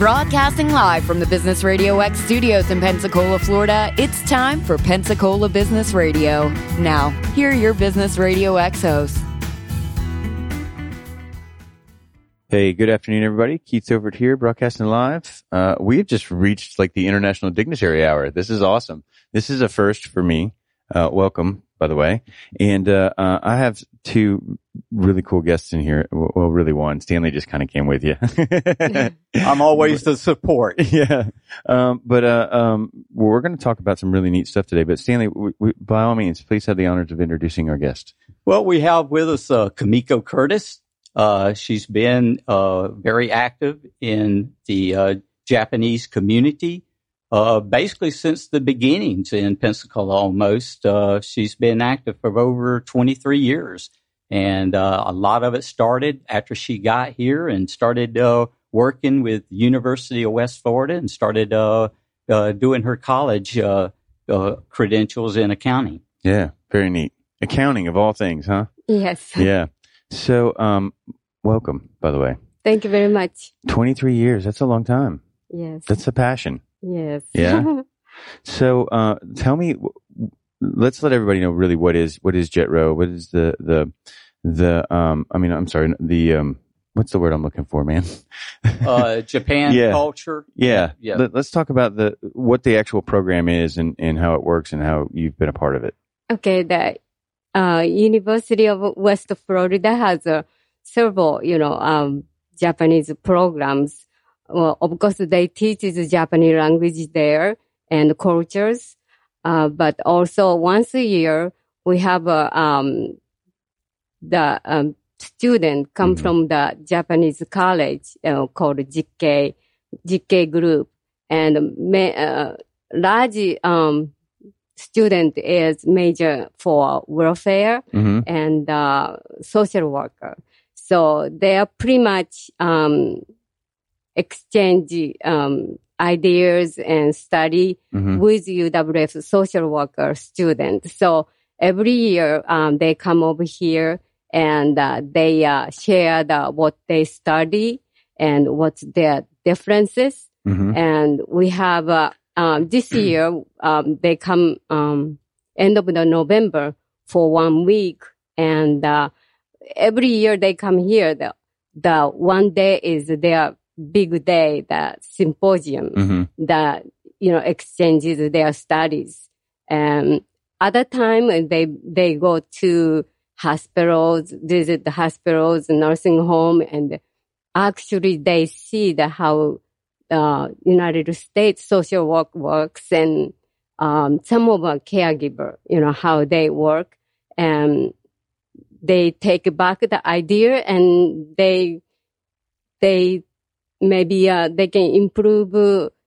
Broadcasting live from the Business Radio X studios in Pensacola, Florida, it's time for Pensacola Business Radio. Now, here are your Business Radio X hosts. Hey, good afternoon, everybody. Keith Silvert here, broadcasting live. Uh, we've just reached like the International Dignitary Hour. This is awesome. This is a first for me. Uh, welcome, by the way. And, uh, uh I have two really cool guests in here. Well, really one. Stanley just kind of came with you. I'm always the support. Yeah. Um, but, uh, um, we're going to talk about some really neat stuff today. But Stanley, we, we, by all means, please have the honors of introducing our guest. Well, we have with us, uh, Kamiko Curtis. Uh, she's been, uh, very active in the, uh, Japanese community. Uh, basically since the beginnings in Pensacola almost. Uh, she's been active for over 23 years. And uh, a lot of it started after she got here and started uh, working with University of West Florida and started uh, uh, doing her college credentials in accounting. Yeah, very neat. Accounting of all things, huh? Yes. Yeah. So, um, welcome, by the way. Thank you very much. 23 years. That's a long time. Yes. That's a passion. Yes. Yeah. so, uh, tell me, let's let everybody know really what is, what is JETRO? What is the, the, the, um, I mean, I'm sorry, the, um, what's the word I'm looking for, man? uh, Japan yeah. culture. Yeah. yeah. Let, us talk about the, what the actual program is and, and how it works and how you've been a part of it. Okay. The, uh, University of West Florida has uh, several, you know, um, Japanese programs. Well, of course, they teach the Japanese language there and cultures. Uh, but also once a year, we have a, um, the um, student come mm-hmm. from the Japanese college uh, called Jikei, Jikei group. And may, uh, large um, student is major for welfare mm-hmm. and uh, social worker. So they are pretty much um, exchange um, ideas and study mm-hmm. with UWF social worker students. So every year um, they come over here and uh, they uh, share the, what they study and what's their differences. Mm-hmm. And we have uh, um, this year um, they come um, end of the November for one week, and uh, every year they come here. The the one day is their big day, the symposium mm-hmm. that you know exchanges their studies. And other time they they go to hospitals, visit the hospitals, nursing home, and actually they see the how uh, United States social work works and um, some of our caregiver, you know, how they work, and they take back the idea and they they maybe uh, they can improve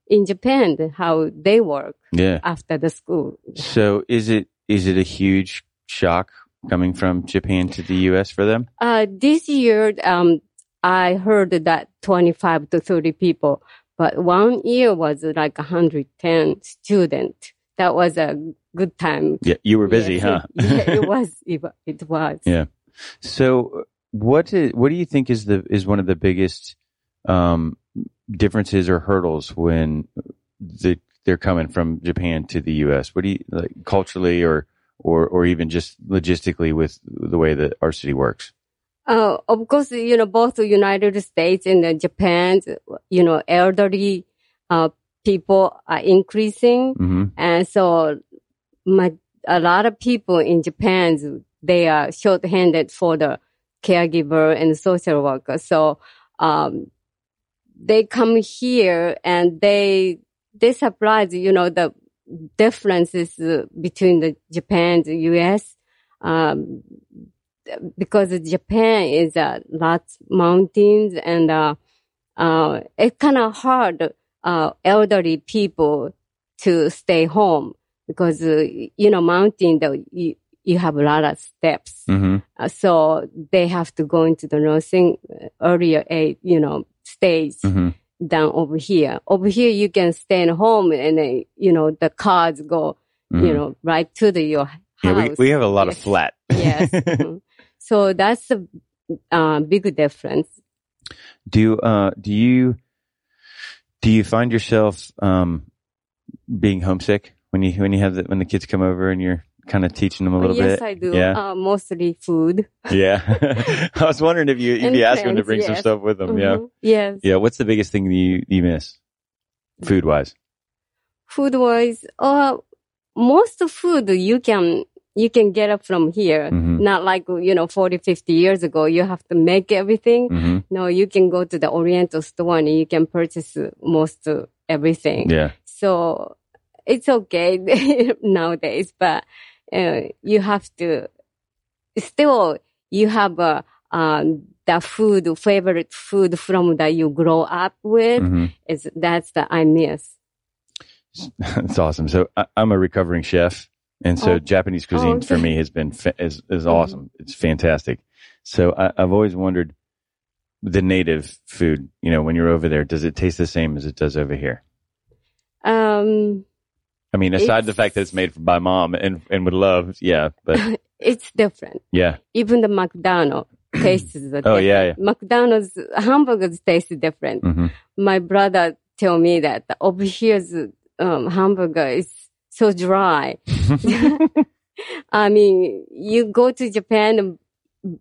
in Japan how they work yeah. after the school. So is it is it a huge shock coming from Japan to the U.S. for them? Uh, this year, um, I heard that 25 to 30 people, but one year was like 110 students. That was a good time. Yeah, you were busy, yes, huh? yeah, it was. It, was. Yeah. So, what is, what do you think is the is one of the biggest um, differences or hurdles when the, they're coming from Japan to the U.S.? What do you like culturally or or or even just logistically with the way that our city works? Uh, of course, you know, both the United States and Japan, you know, elderly uh, people are increasing. Mm-hmm. And so my, a lot of people in Japan, they are short-handed for the caregiver and social worker. So, um, they come here and they, they surprise, you know, the differences uh, between the Japan and the US. Um, because Japan is a uh, lots mountains and uh, uh, it's kind of hard uh, elderly people to stay home because uh, you know mountain the, you, you have a lot of steps mm-hmm. Uh, so they have to go into the nursing earlier age you know stage mm-hmm than over here. Over here, you can stay at home and, uh, you know, the cars go, mm-hmm. you know, right to the, your house. Yeah, we, we have a lot yes. of flat. yes. Mm-hmm. So that's a uh, big difference. Do, uh, do you, Do you find yourself um, being homesick when you when you have the, when the kids come over and you're kind of teaching them a little yes, bit? I do. Yeah. Uh, mostly food. Yeah. I was wondering if you if And you ask them to bring some stuff with them. Yeah. Mhm. Yes. Yeah. What's the biggest thing you you miss, food wise? Food wise, uh, most food you can, you can get it from here. Mhm. Not like, you know, 40, 50 years ago, you have to make everything. hmm No, you can go to the Oriental store and you can purchase most uh, everything. Yeah. So it's okay nowadays, but uh, you have to still you have uh, um, the food favorite food from that you grow up with. hmm Is that's the I miss. That's awesome. So I, I'm a recovering chef, and so Oh. Japanese cuisine for okay. me has been fa- is is Mhm. awesome. It's fantastic. So I, I've always wondered the native food. You know, when you're over there, does it taste the same as it does over here? Um, I mean, aside the fact that it's made by mom and and with love, yeah. But it's different. yeah, Even the McDonald's tastes. Oh, yeah, yeah. McDonald's hamburgers taste different. hmm my brother tell me that over here's um, hamburger is so dry. I mean, you go to Japan and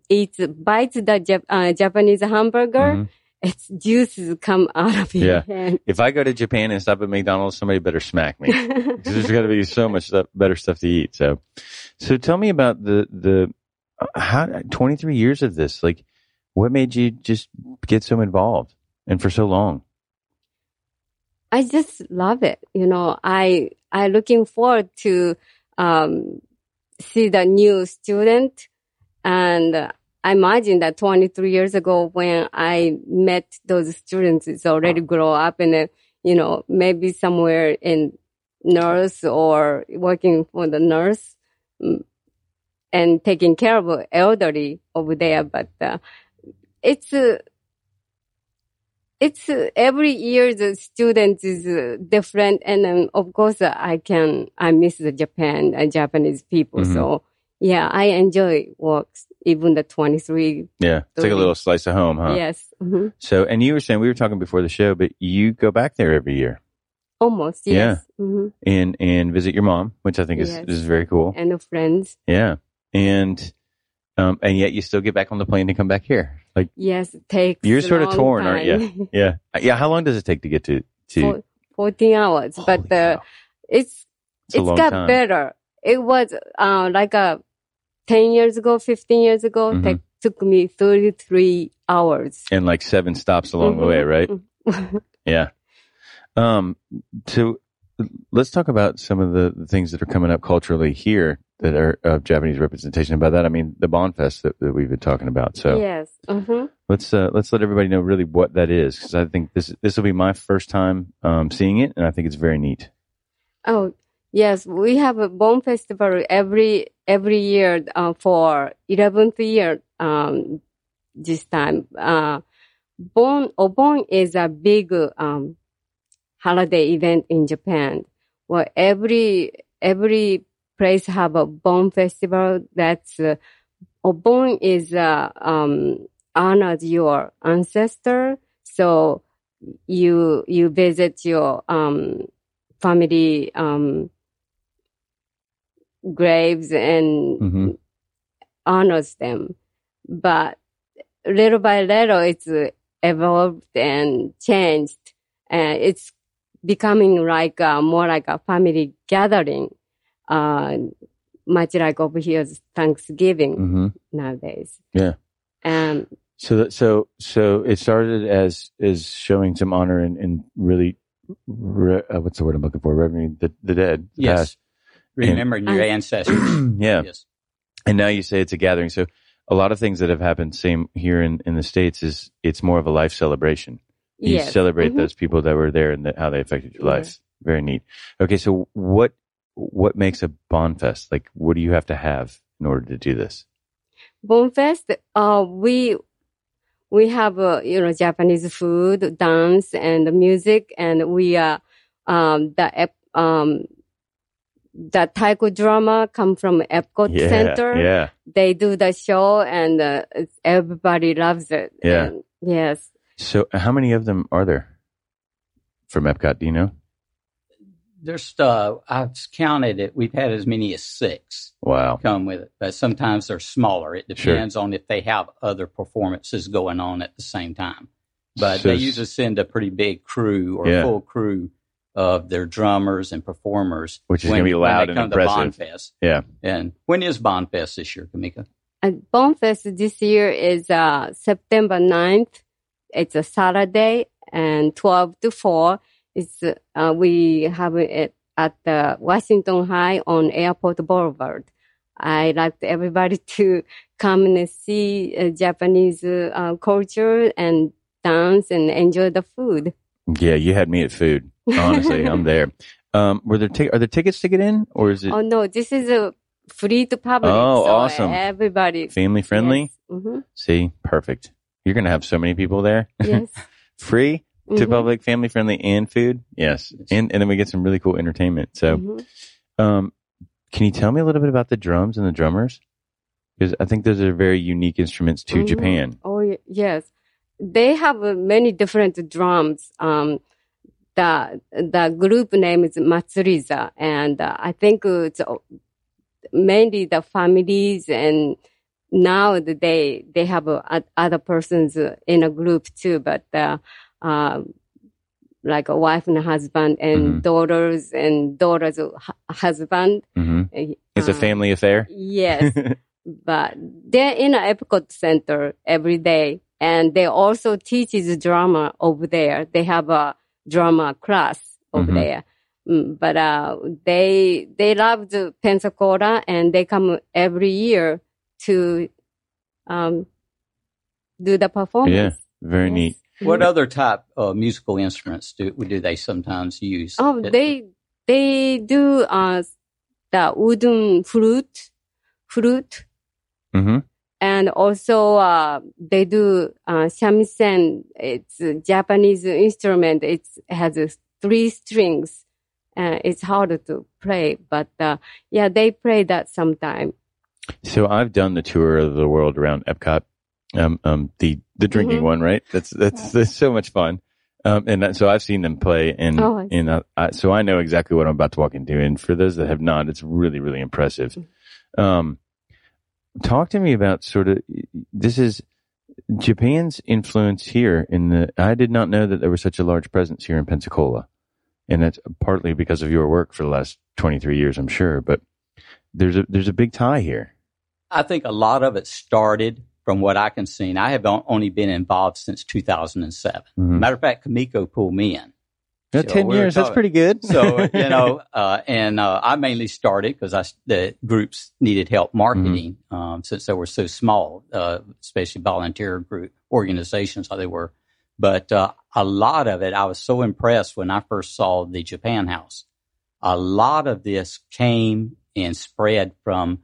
eat bite the Jap- uh, Japanese hamburger, Mhm. Its juices come out of your Yeah. hand. If I go to Japan and stop at McDonald's, somebody better smack me. there's got to be so much stuff, better stuff to eat. So, so tell me about the the how 23 years of this. Like, what made you just get so involved and for so long? I just love it. You know, I I looking forward to um, see the new student, and uh, I imagine that 23 years ago when I met those students, it's already grow up and uh, you know maybe somewhere in nurse or working for the nurse mm, and taking care of elderly over there, but uh, it's. Uh, it's uh, every year the student is uh, different and then of course uh, i can i miss the japan and japanese people Mhm. so yeah i enjoy works even the 23 Yeah, it's like a little slice of home, huh? yes hmm So, and you were saying we were talking before the show, but you go back there every year almost yes hmm and and visit your mom, which I think is Yes. is very cool. and the friends Yeah, and um and yet you still get back on the plane to come back here. Like, yes it takes You're sort of torn, aren't you? time. yeah, yeah. How long does it take to get to to? Four- 14 hours Holy but uh, cow. it's It's it's got time. better. It was uh, like a 10 years ago, 15 years ago, Mhm. take, took me 33 hours. and like seven stops along the way, Mhm. right? Yeah. Um. So let's talk about some of the, the things that are coming up culturally here that are of Japanese representation. By that, I mean the Bonfest that, that we've been talking about. So yes. hmm let's uh, let's let everybody know really what that is because I think this this will be my first time um, seeing it, and I think it's very neat. Oh, yes. We have a Bon Festival every, every year, uh, for 11th year, um, this time. Uh, Bon, Obon is a big, um, holiday event in Japan where every, every place have a Bon Festival that's, uh, Obon is, uh, um, your ancestor. So you, you visit your, um, family um, graves and Mhm. honors them. But little by little, it's uh, evolved and changed, and it's becoming like uh, more like a family gathering, uh, much like over here's Thanksgiving hmm nowadays. Yeah. Um, So that so so it started as as showing some honor and, and really re, uh, what's the word I'm looking for? Revering the the dead. the Yes. past. Remembering your ancestors. yeah. Yes. And now you say it's a gathering. So a lot of things that have happened, same here in, in the States, is it's more of a life celebration. You yes. celebrate Mhm. those people that were there and that, how they affected your Yeah. life. Very neat. Okay, so what what makes a Bonfest? Like, what do you have to have in order to do this? Bonfest, uh, we we have uh, you know Japanese food, dance, and music, and we are um, the um, the taiko drama come from Epcot yeah, Center. yeah. They do the show, and uh, everybody loves it. Yeah. And yes, So, how many of them are there? from Epcot? Do you know? There's, uh, I've counted it. We've had as many as six Wow. come with it, but sometimes they're smaller. It Sure. depends on if they have other performances going on at the same time. But So they usually send a pretty big crew or Yeah. full crew of their drummers and performers, Which is gonna be loud they and impressive. Bonfest. Yeah. And when is Bonfest this year, Kamika? And Bonfest this year is uh, September 9th. It's a Saturday and 12 to 4. It's, uh, we have it at the Washington High on Airport Boulevard. I like everybody to come and see uh, Japanese uh, culture and dance and enjoy the food. Yeah, you had me at food. Honestly, I'm there. Um, were there ti- are there tickets to get in, or is it Oh no, this is a free to public. Oh, so awesome. Everybody. family friendly? hmm See, perfect. You're gonna have so many people there. Yes. Free to Mhm. public, family friendly, and food. Yes, and and then we get some really cool entertainment. So, Mhm. um, can you tell me a little bit about the drums and the drummers? Because I think those are very unique instruments to Mhm. Japan. Oh y- yes, they have uh, many different drums. Um, the the group name is Matsuriza, and uh, I think it's uh, mainly the families and now the day they have uh, other persons uh, in a group too, but uh, um, like a wife and a husband and Mhm. daughters and daughters' hu- husband. hmm Uh, It's a family affair. Yes, but they're in an Epcot Center every day, and they also teach teaches drama over there. They have a drama class over Mhm. there. Mm, But uh, they they love the Pensacola, and they come every year to um, do the performance. Yeah, very Yes. neat. What other type of musical instruments do do they sometimes use? Oh, It- they they do uh the wooden flute, flute, hmm and also uh, they do uh, shamisen. It's a Japanese instrument. It has uh, three strings. Uh, it's harder to play, but uh, yeah, they play that sometime. So I've done the tour of the world around Epcot, um, um, the the drinking Mhm. one, right? That's that's that's so much fun. Um, and that, so I've seen them play, and Oh, and uh, I, so I know exactly what I'm about to walk into. And for those that have not, it's really really impressive. Um, talk to me about sort of this is Japan's influence here in the. I did not know that there was such a large presence here in Pensacola, and that's partly because of your work for the last 23 years, I'm sure. But there's a there's a big tie here. I think a lot of it started from what I can see. And I have only been involved since 2007. Mhm. Matter of fact, Kamiko pulled me in. Yeah, So 10 we years. That's pretty good. So, you know, uh, and uh, I mainly started because I the groups needed help marketing um, since they were so small, uh, especially volunteer group organizations, how they were. But uh, a lot of it, I was so impressed when I first saw the Japan House. A lot of this came and spread from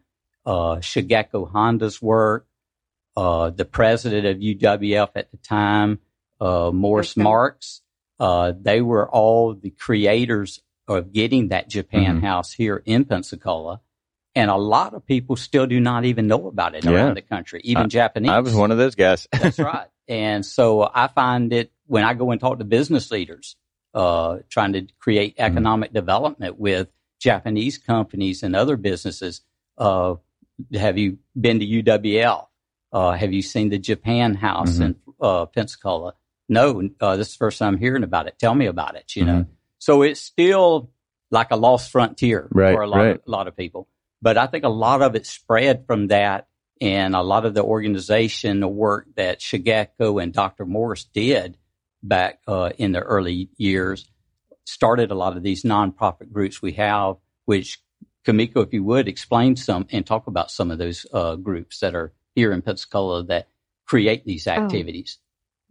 uh, Shigeko Honda's work, uh, the president of UWF at the time, uh, Morris Okay. Marx. Uh, they were all the creators of getting that Japan Mhm. house here in Pensacola. And a lot of people still do not even know about it Yeah. around the country, even Japanese. I was one of those guys. That's right. And so I find it when I go and talk to business leaders, uh, trying to create Mm-hmm. economic development with Japanese companies and other businesses. Uh, have you been to UWF? Uh, have you seen the Japan House Mhm. in uh, Pensacola? No, uh, this is the first time I'm hearing about it. Tell me about it. You know, Mhm. so it's still like a lost frontier Right, for a lot right. of a lot of people. But I think a lot of it spread from that and a lot of the organization, the work that Shigeko and Dr. Morris did back uh, in the early years started a lot of these nonprofit groups we have, which Kamiko, if you would explain some and talk about some of those uh, groups that are here in Pensacola that create these activities.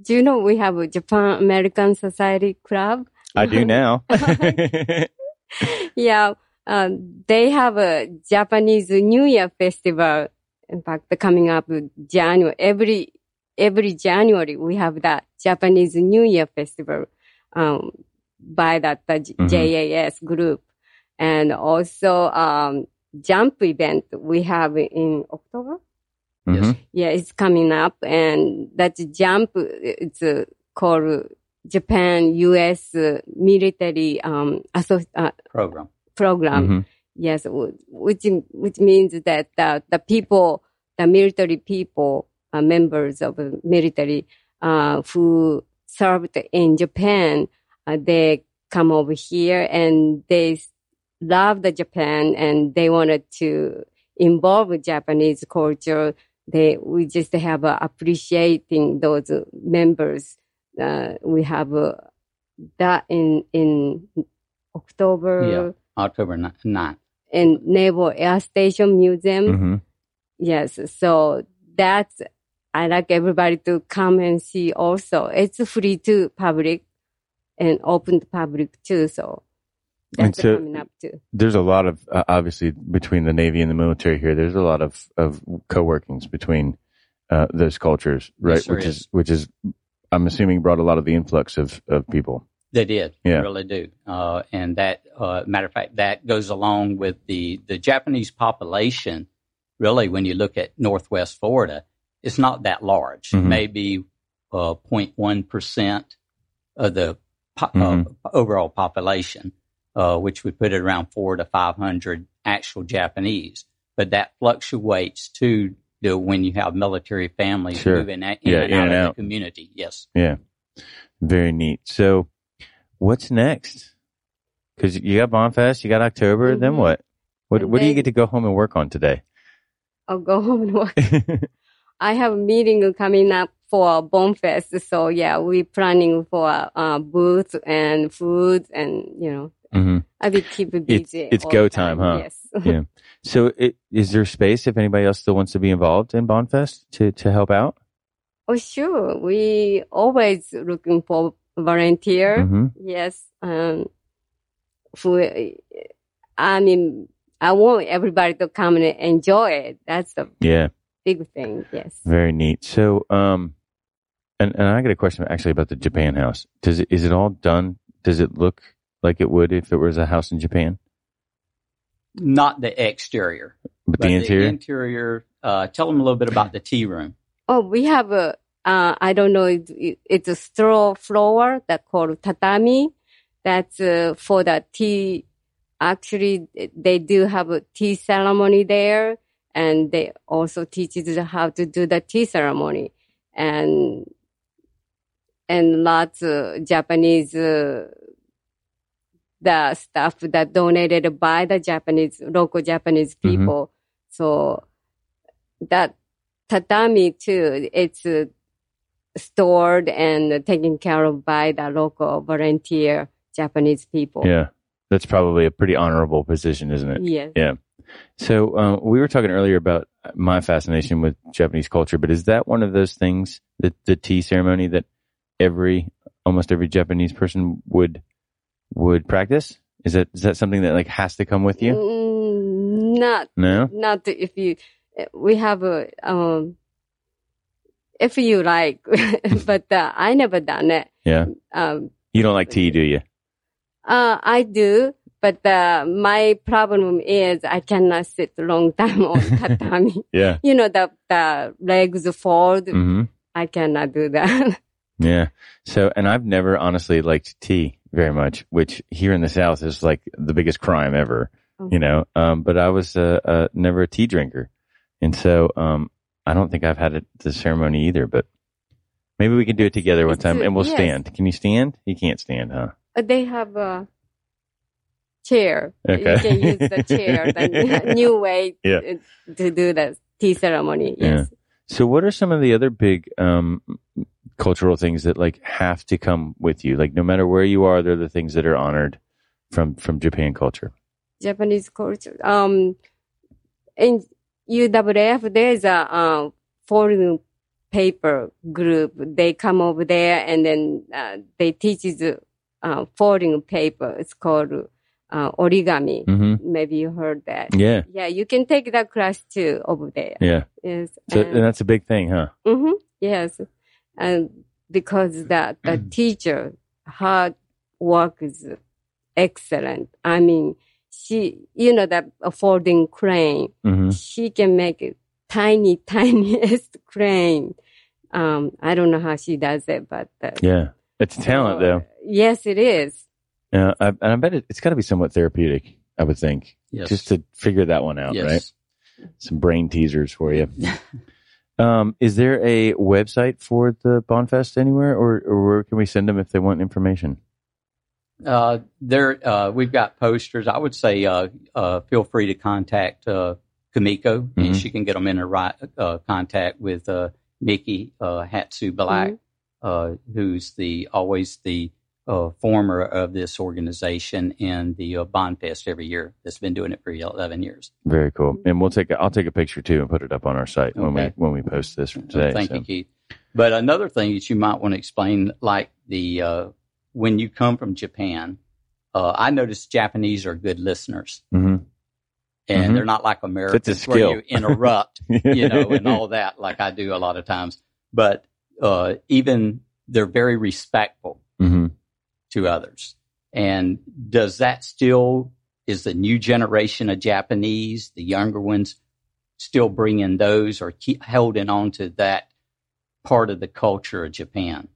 Do you know we have a Japan American Society Club? I do now. yeah, um, they have a Japanese New Year festival. In fact, coming up January every every January we have that Japanese New Year festival um, by that the Mhm. JAS group, and also um, jump event we have in October. Mhm. Yeah, it's coming up, and that jump it's uh, called Japan U.S. uh, military um, asso- uh, Program. program. Mhm. Yes, which which means that uh, the people, the military people, uh, members of the military uh, who served in Japan, uh, they come over here and they love the Japan and they wanted to involve Japanese culture. They we just have uh, appreciating those uh, members. Uh, we have uh, that in in October Yeah. October ni- 9th. in Naval Air Station Museum. Mhm. Yes, so that's I like everybody to come and see. Also, it's free to public and open to public too. So And that's so- coming up too. There's a lot of uh, obviously between the Navy and the military here. There's a lot of of co-workings between uh, those cultures, right? Yes, there which is. is which is I'm assuming brought a lot of the influx of of people. They did. Yeah. Really do. Uh, and that, uh, matter of fact, that goes along with the, the Japanese population. Really, when you look at Northwest Florida, it's not that large. Mhm. Maybe, uh, 0.1% of the po- Mhm. uh, overall population, uh, which would put it around four to 500 actual Japanese. But that fluctuates to the, when you have military families Sure. moving in, in Yeah, and in out and of the community. Yes. Yeah, very neat. So, what's next? Because you got Bonfest, you got October. Then Mhm. what? What And What do you get to go home and work on today? I'll go home and work. I have a meeting coming up for Bonfest. So yeah, we're planning for uh, booths and food and, you know, hmm I will keep it busy. it's go the time, huh? Yes. Yeah. So, it, is there space if anybody else still wants to be involved in Bonfest to to help out? oh, sure. We always looking for volunteer. hmm Yes. Um, for, I mean, I want everybody to come and enjoy it. That's the Yeah, big thing. Yes. very neat. So, um, and and I got a question actually about the Japan house. Does it is it all done? Does it look like it would if it was a house in Japan? Not the exterior. But, But the interior. interior, uh, tell them a little bit about the tea room. Oh, we have a, uh, I don't know, it, it- it's a straw floor that called tatami. That's uh, for the tea. Actually, they do have a tea ceremony there, and they also teach you how to do the tea ceremony, and and lots of Japanese uh, the stuff that donated by the Japanese local Japanese Mhm. people. So that tatami too, it's uh, stored and taken care of by the local volunteer Japanese people. Yeah, that's probably a pretty honorable position, isn't it? Yes. Yeah. So um, we were talking earlier about my fascination with Japanese culture, but is that one of those things, the the tea ceremony, that every almost every Japanese person would would practice? Is that is that something that like has to come with you? Mm, not No. not if you we have a um if you like but uh, i never done it Yeah. um You don't like tea, do you? uh i do but uh, my problem is i cannot sit a long time on tatami Yeah. you know the the legs fold hmm i cannot do that Yeah. So, and I've never honestly liked tea very much, which here in the South is like the biggest crime ever, you know. Um, but I was uh, uh, never a tea drinker, and so um, I don't think I've had it, the ceremony either. But maybe we can do it together one It's, time, uh, and we'll yes. stand. Can you stand? You can't stand, huh? Uh, they have a chair Okay. you can use the chair the new way Yeah. to do the tea ceremony yes So, what are some of the other big um, cultural things that like have to come with you? Like, no matter where you are, they're the things that are honored from from Japan culture. Japanese culture. Um, in UWF, there's a uh, foreign paper group. They come over there and then uh, they teach the uh, foreign paper. It's called uh, origami. hmm Maybe you heard that. Yeah. Yeah, you can take that class too over there. Yeah. Yes. So, and- and that's a big thing, huh? hmm Yes, and because the the teacher, her work is excellent. I mean, she, you know, that folding crane, hmm she can make it tiny, tiniest crane. Um, I don't know how she does it, but uh, Yeah. It's talent, though. Yes, it is. Yeah, I, and I bet it, it's got to be somewhat therapeutic. I would think, Yes. just to figure that one out, yes. right? Some brain teasers for you. um, is there a website for the Bonfest anywhere, or, or where can we send them if they want information? Uh, there, uh, we've got posters. I would say, uh, uh, feel free to contact, uh, Kamiko Mhm. and she can get them in a right, uh, contact with, uh, Nikki, uh, Hatsu Black, uh, who's the, always the, uh, former of this organization and the uh, Bonfest every year that's been doing it for 11 years. Very cool. And we'll take a, I'll take a picture too and put it up on our site when we when we post this today. Thank so. you, Keith. But another thing that you might want to explain, like the uh, when you come from Japan, uh, I noticed Japanese are good listeners, Mhm. and Mhm. they're not like Americans It's a where you interrupt, you know, and all that, like I do a lot of times. But uh, even they're very respectful. To others. And does that still is the new generation of Japanese, the younger ones, still bringing those or keep holding on to that part of the culture of Japan?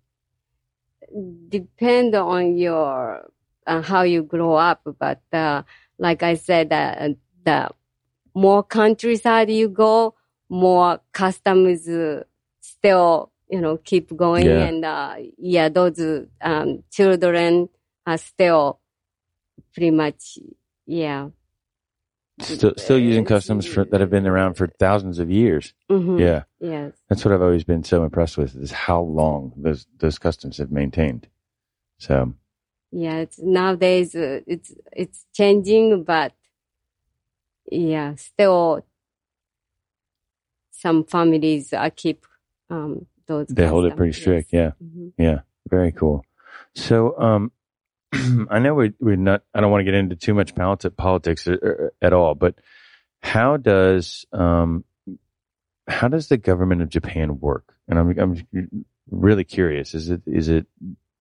depend on your uh, how you grow up but uh, like i said uh, the more countryside you go more customs uh, still you know keep going Yeah. and uh, yeah those um, children are still pretty much yeah Still, still using customs for, that have been around for thousands of years. Mhm. Yeah, yes that's what I've always been so impressed with is how long those those customs have maintained. So yeah it's nowadays uh, it's it's changing but yeah still some families uh, keep um those they hold it pretty strict. Yeah. Yeah, Mhm. very cool. So um, I know we we're not. I don't want to get into too much politi- politics uh, uh, at all, but how does um how does the government of Japan work? And I'm I'm really curious. Is it is it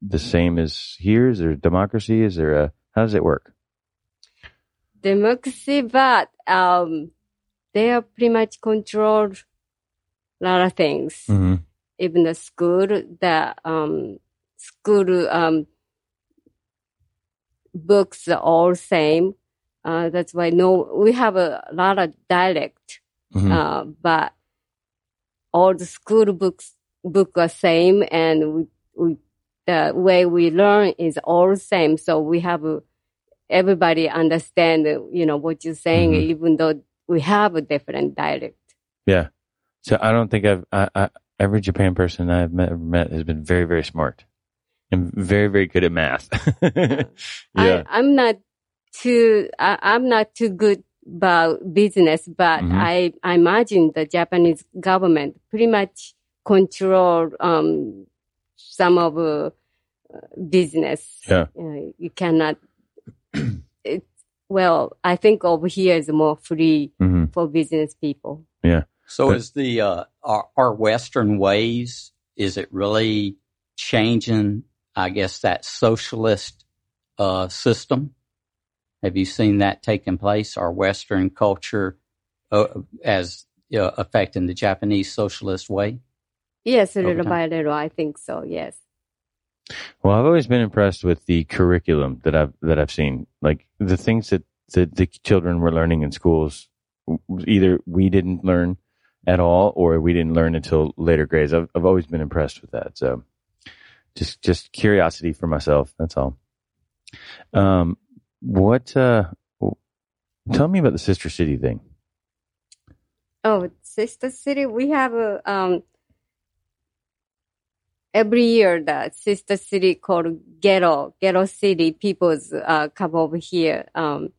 the same as here? Is there democracy? Is there a how does it work? democracy but um they are pretty much controlled a lot of things Mm-hmm. Even the school the um school um books are all same uh that's why no we have a lot of dialect Mhm. uh but all the school books book are same and we, we the way we learn is all same so we have everybody understand you know what you're saying Mhm. even though we have a different dialect Yeah. So I don't think I've I, I, every Japan person I've met, ever met has been very very smart and very very good at math. yeah. I, I'm not too, I, I'm not too good about business, but Mhm. I, I imagine the Japanese government pretty much control, um, some of, uh, business. Yeah. Uh, you cannot, well, I think over here is more free hmm for business people. So But- is the uh, our, our Western ways? Is it really changing? I guess that socialist uh, system. Have you seen that taking place? Our Western culture uh, as uh, affecting the Japanese socialist way. Yes, a little time. by little, I think so. Yes. Well, I've always been impressed with the curriculum that I've that I've seen. Like the things that the, the children were learning in schools, either we didn't learn at all, or we didn't learn until later grades. I've I've always been impressed with that. So, just just curiosity for myself. That's all. Um, what? Uh, tell me about the sister city thing. Oh, Sister City, we have a, um, every year the Sister City called Gero, Gero City. People's, uh, come over here, um,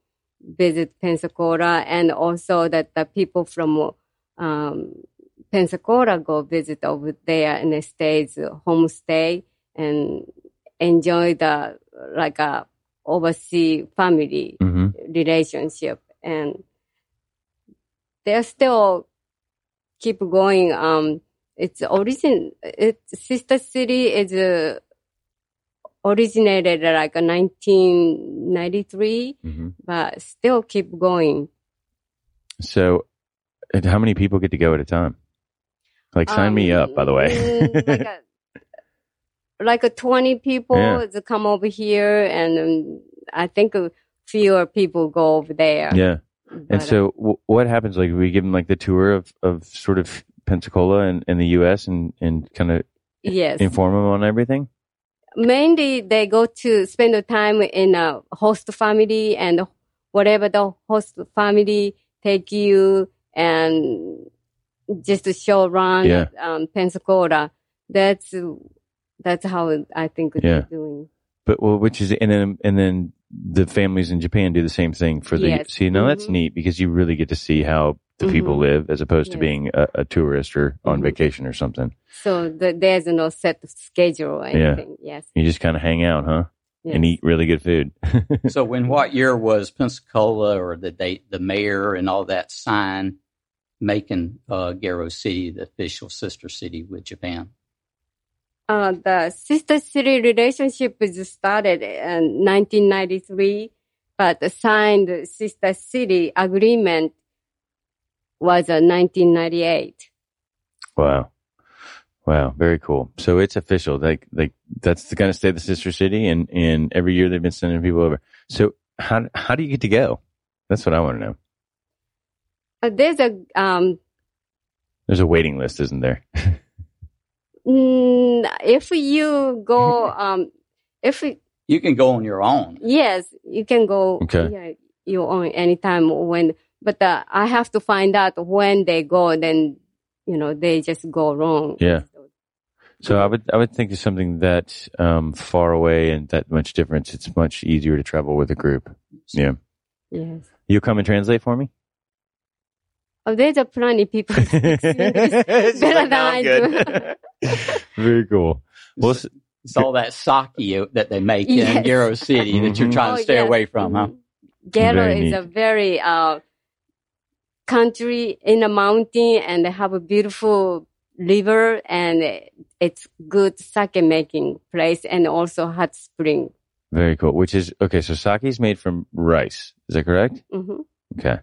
visit Pensacola and also that the people from, um, Pensacola go visit over there and uh, homestay and enjoy the, like a overseas family hmm relationship. And they're still keep going um it's origin it's sister city is uh, originated like a 1993 hmm but still keep going. So, and how many people get to go at a time? Like, sign me up. By the way. Um, like a, like uh, 20 people Yeah. to come over here, and um, I think uh, fewer people go over there. Yeah. But, And uh, so, w- what happens? Like, we give them like the tour of, of sort of Pensacola and, and the U.S. and, and kind of yes, inform them on everything. mainly they go to spend the time in a host family and whatever the host family take you and just to show around Yeah. um, Pensacola. That's that's how I think Yeah. they're doing. But well, which is and then and then the families in Japan do the same thing for the. Yes. See, now that's Mhm. neat because you really get to see how the people Mhm. live as opposed to being a, a tourist or on Mhm. vacation or something. So the, there's no set schedule or Yeah. Yes. You just kind of hang out, huh? And eat really good food. So, when what year was Pensacola or the date, the mayor and all that sign making uh, Gero City the official sister city with Japan? Uh, the sister city relationship is started in 1993, but the signed sister city agreement was in 1998. wow, wow, very cool. So it's official. Like like that's the kind of state the sister city, and and every year they've been sending people over. So how how do you get to go? That's what I want to know. Uh, there's a um, There's a waiting list, isn't there? mm, if you go um, if You can go on your own. yes, you can go Okay. yeah, you own anytime when, but uh, I have to find out when they go. Then you know they just go wrong. Yeah. So I would I would think of something that um, far away and that much difference. It's much easier to travel with a group. Yeah. Yes. You come and translate for me. Oh, there's a plenty people speak English She's better like, than I I'm do. Very cool. Well, s- It's all that sake that they make in Yes. Gero City that you're trying to stay yes. away from, huh? Mhm. Gero is neat. a very uh, country in a mountain and they have a beautiful river and it's good sake making place and also hot spring. very cool. Which is okay. So sake is made from rice. Is that correct? hmm Okay.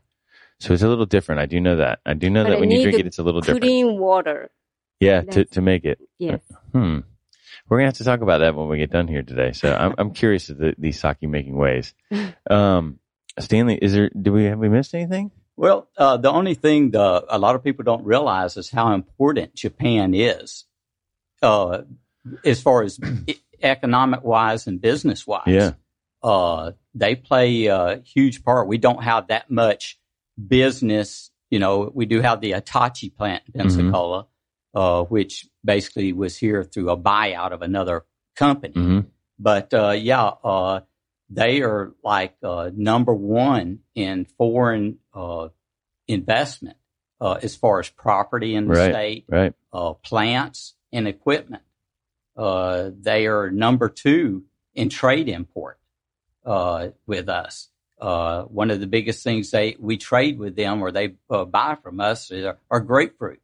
So it's a little different. I do know that. I do know But that I when you drink it, it's a little different. Clean water. Yeah, to to make it. Yes. Hmm. We're gonna have to talk about that when we get done here today. So I'm I'm curious of the, these sake making ways. Um, Stanley, is there? Do we have we missed anything? Well, uh, the only thing the, a lot of people don't realize is how important Japan is, uh, as far as economic wise and business wise. Yeah. Uh, they play a huge part. We don't have that much business. You know, we do have the Hitachi plant in Pensacola, uh, which basically was here through a buyout of another company. hmm But uh, yeah, uh, they are like uh, number one in foreign uh, investment uh, as far as property in the Right. state, Right. uh, plants, and equipment. Uh, they are number two in trade import uh, with us. Uh, one of the biggest things they we trade with them or they uh, buy from us is our, our grapefruit.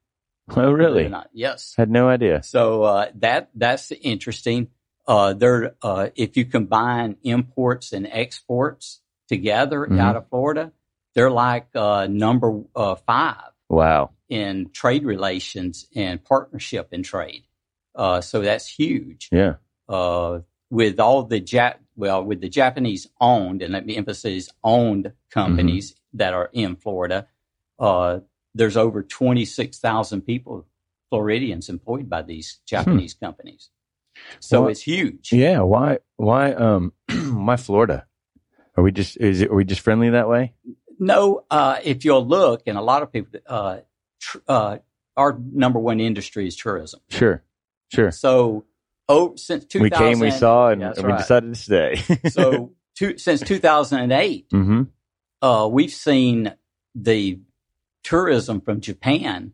Oh, really? not. Yes. Had no idea. So uh, that that's interesting. Uh, there, uh, if you combine imports and exports together Mhm. out of Florida, they're like uh, number uh, five Wow. in trade relations and partnership in trade. Uh, so that's huge. Yeah. Uh, with all the Jap, well, with the Japanese owned, and let me emphasize owned companies Mm-hmm. that are in Florida, uh, there's over 26,000 people, Floridians, employed by these Japanese companies. So Well, it's huge. Yeah. Why? Why? Um. why Florida? Are we just? Is it? Are we just friendly that way? No, uh, if you'll look, and a lot of people, uh, tr- uh, our number one industry is tourism. Sure. Sure. So, oh, since 2000, We came, we saw, and, That's and we right. decided to stay. so two, since 2008, hmm uh, we've seen the tourism from Japan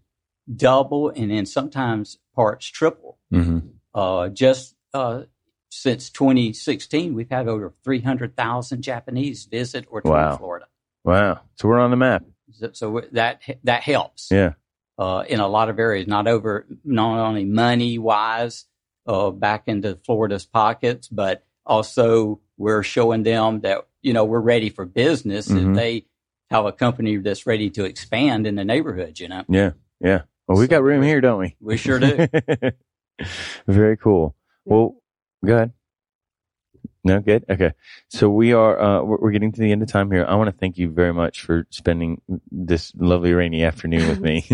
double and then sometimes parts triple. hmm Uh, just uh, since 2016, we've had over 300,000 Japanese visit or tour Wow. Florida. Wow. So we're on the map. So, so that that helps Yeah. uh, in a lot of areas. Not over not only money wise uh, back into Florida's pockets, but also we're showing them that you know we're ready for business Mhm. if they have a company that's ready to expand in the neighborhood. You know, Yeah. Yeah. Well, we So got room here, don't we? we sure do. Very cool. Well, Go ahead. No, good. Okay. So we are, uh, we're, we're getting to the end of time here. I want to thank you very much for spending this lovely rainy afternoon with me.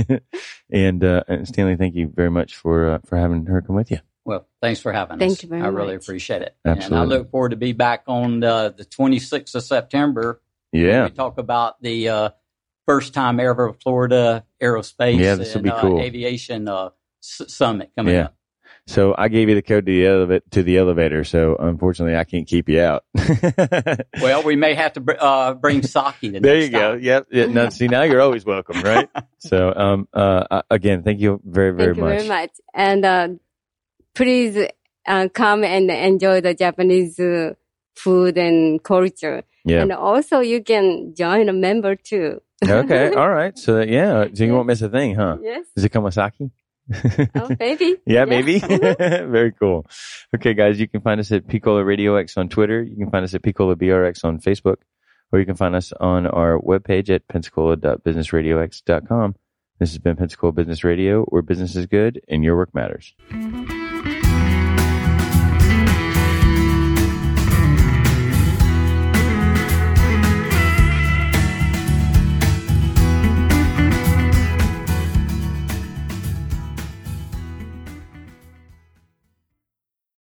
and, uh, and Stanley, thank you very much for, uh, for having her come with you. Well, thanks for having Thank us. you very I really appreciate it. Absolutely. And I look forward to be back on uh, the 26th of September. Yeah. We talk about the uh, first time ever Florida aerospace Yeah, this will and be uh, cool. aviation uh, s- summit coming Yeah. up. So I gave you the code to the elevator, to the elevator. So unfortunately I can't keep you out. Well, we may have to br- uh, bring sake the there next you go. time. Yep. Yeah, now, see, now you're always welcome, right? so, um, uh, uh, again, thank you very, very Thank you much. very much. And uh, please uh, come and enjoy the Japanese uh, food and culture. Yeah. And also you can join a member too. okay. All right. So yeah. So you won't miss a thing, huh? yes. Does it sake? Oh, maybe. Yeah, Yes. maybe. Very cool. Okay, guys, you can find us at Pcola Radio X on Twitter. You can find us at Pcola BRX on Facebook, or you can find us on our webpage at pensacola.businessradiox.com. This has been Pensacola Business Radio, where business is good and your work matters.